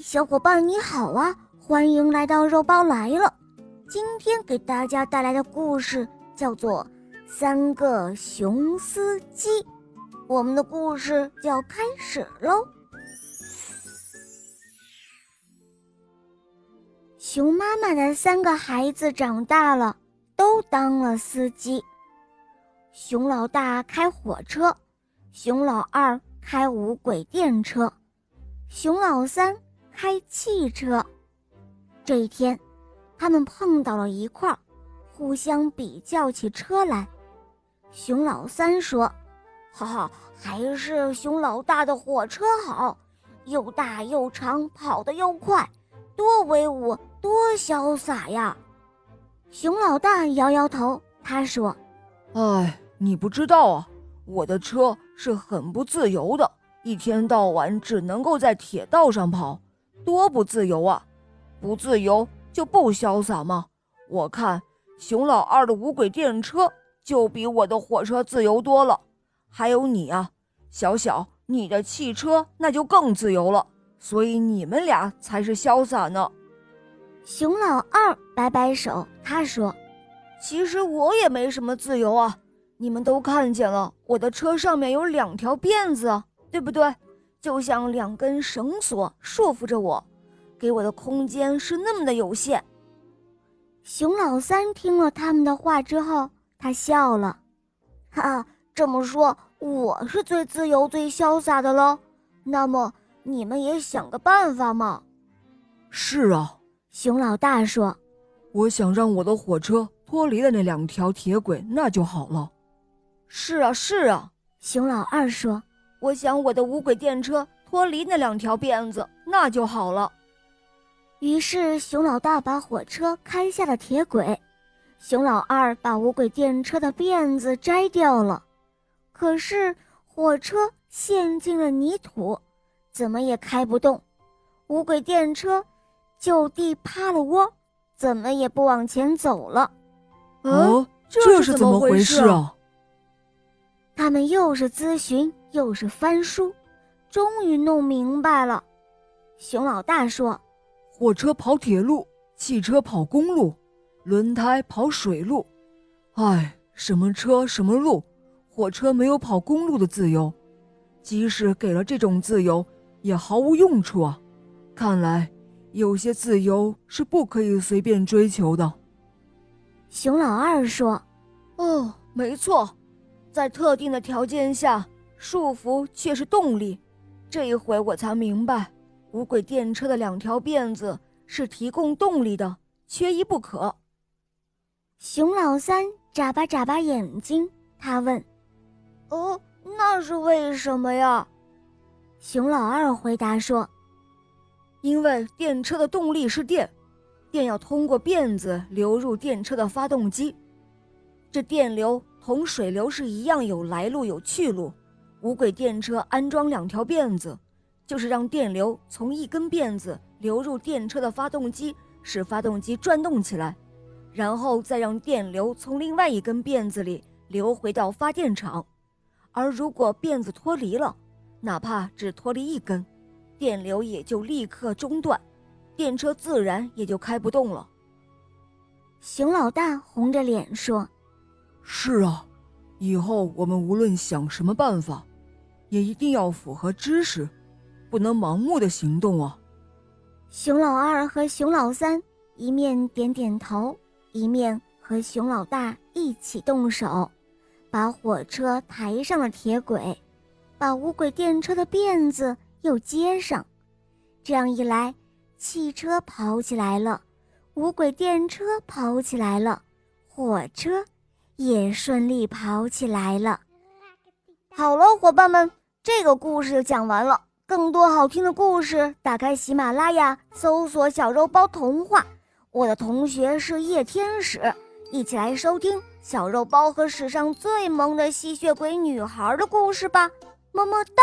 小伙伴你好啊！欢迎来到肉包来了。今天给大家带来的故事叫做《三个熊司机》。我们的故事就要开始喽。熊妈妈的三个孩子长大了，都当了司机。熊老大开火车，熊老二开无轨电车。熊老三开汽车，这一天，他们碰到了一块儿，互相比较起车来。熊老三说：“哈哈，还是熊老大的火车好，又大又长，跑得又快，多威武，多潇洒呀！”熊老大摇摇头，他说：“哎，你不知道啊，我的车是很不自由的。”一天到晚只能够在铁道上跑，多不自由啊！不自由就不潇洒吗？我看熊老二的无轨电车就比我的火车自由多了。还有你啊，小小，你的汽车那就更自由了。所以你们俩才是潇洒呢。熊老二摆摆手，他说：“其实我也没什么自由啊。你们都看见了，我的车上面有两条辫子。”对不对？就像两根绳索束缚着我，给我的空间是那么的有限。熊老三听了他们的话之后，他笑了，哈，这么说我是最自由、最潇洒的喽？那么你们也想个办法嘛？是啊，熊老大说：“我想让我的火车脱离了那两条铁轨，那就好了。”是啊，是啊，熊老二说。我想我的无轨电车脱离那两条辫子，那就好了。于是熊老大把火车开下了铁轨，熊老二把无轨电车的辫子摘掉了。可是火车陷进了泥土，怎么也开不动。无轨电车就地趴了窝，怎么也不往前走了。哦，这是怎么回事啊？他们又是咨询。又是翻书，终于弄明白了。熊老大说：“火车跑铁路，汽车跑公路，轮胎跑水路。哎，什么车什么路，火车没有跑公路的自由。即使给了这种自由，也毫无用处啊！看来有些自由是不可以随便追求的。”熊老二说：“哦，没错，在特定的条件下。”束缚却是动力，这一回我才明白，无轨电车的两条辫子是提供动力的，缺一不可。熊老三眨巴眨巴眼睛，他问：“哦，那是为什么呀？”熊老二回答说：“因为电车的动力是电，电要通过辫子流入电车的发动机，这电流同水流是一样，有来路有去路。”无轨电车安装两条辫子，就是让电流从一根辫子流入电车的发动机，使发动机转动起来，然后再让电流从另外一根辫子里流回到发电厂。而如果辫子脱离了，哪怕只脱离一根，电流也就立刻中断，电车自然也就开不动了。熊老大红着脸说：“是啊，以后我们无论想什么办法。”也一定要符合知识，不能盲目的行动啊！熊老二和熊老三一面点点头，一面和熊老大一起动手，把火车抬上了铁轨，把无轨电车的辫子又接上。这样一来，汽车跑起来了，无轨电车跑起来了，火车也顺利跑起来了。好了，伙伴们。这个故事就讲完了。更多好听的故事，打开喜马拉雅，搜索“小肉包童话”。我的同学是夜天使，一起来收听小肉包和史上最萌的吸血鬼女孩的故事吧。么么哒。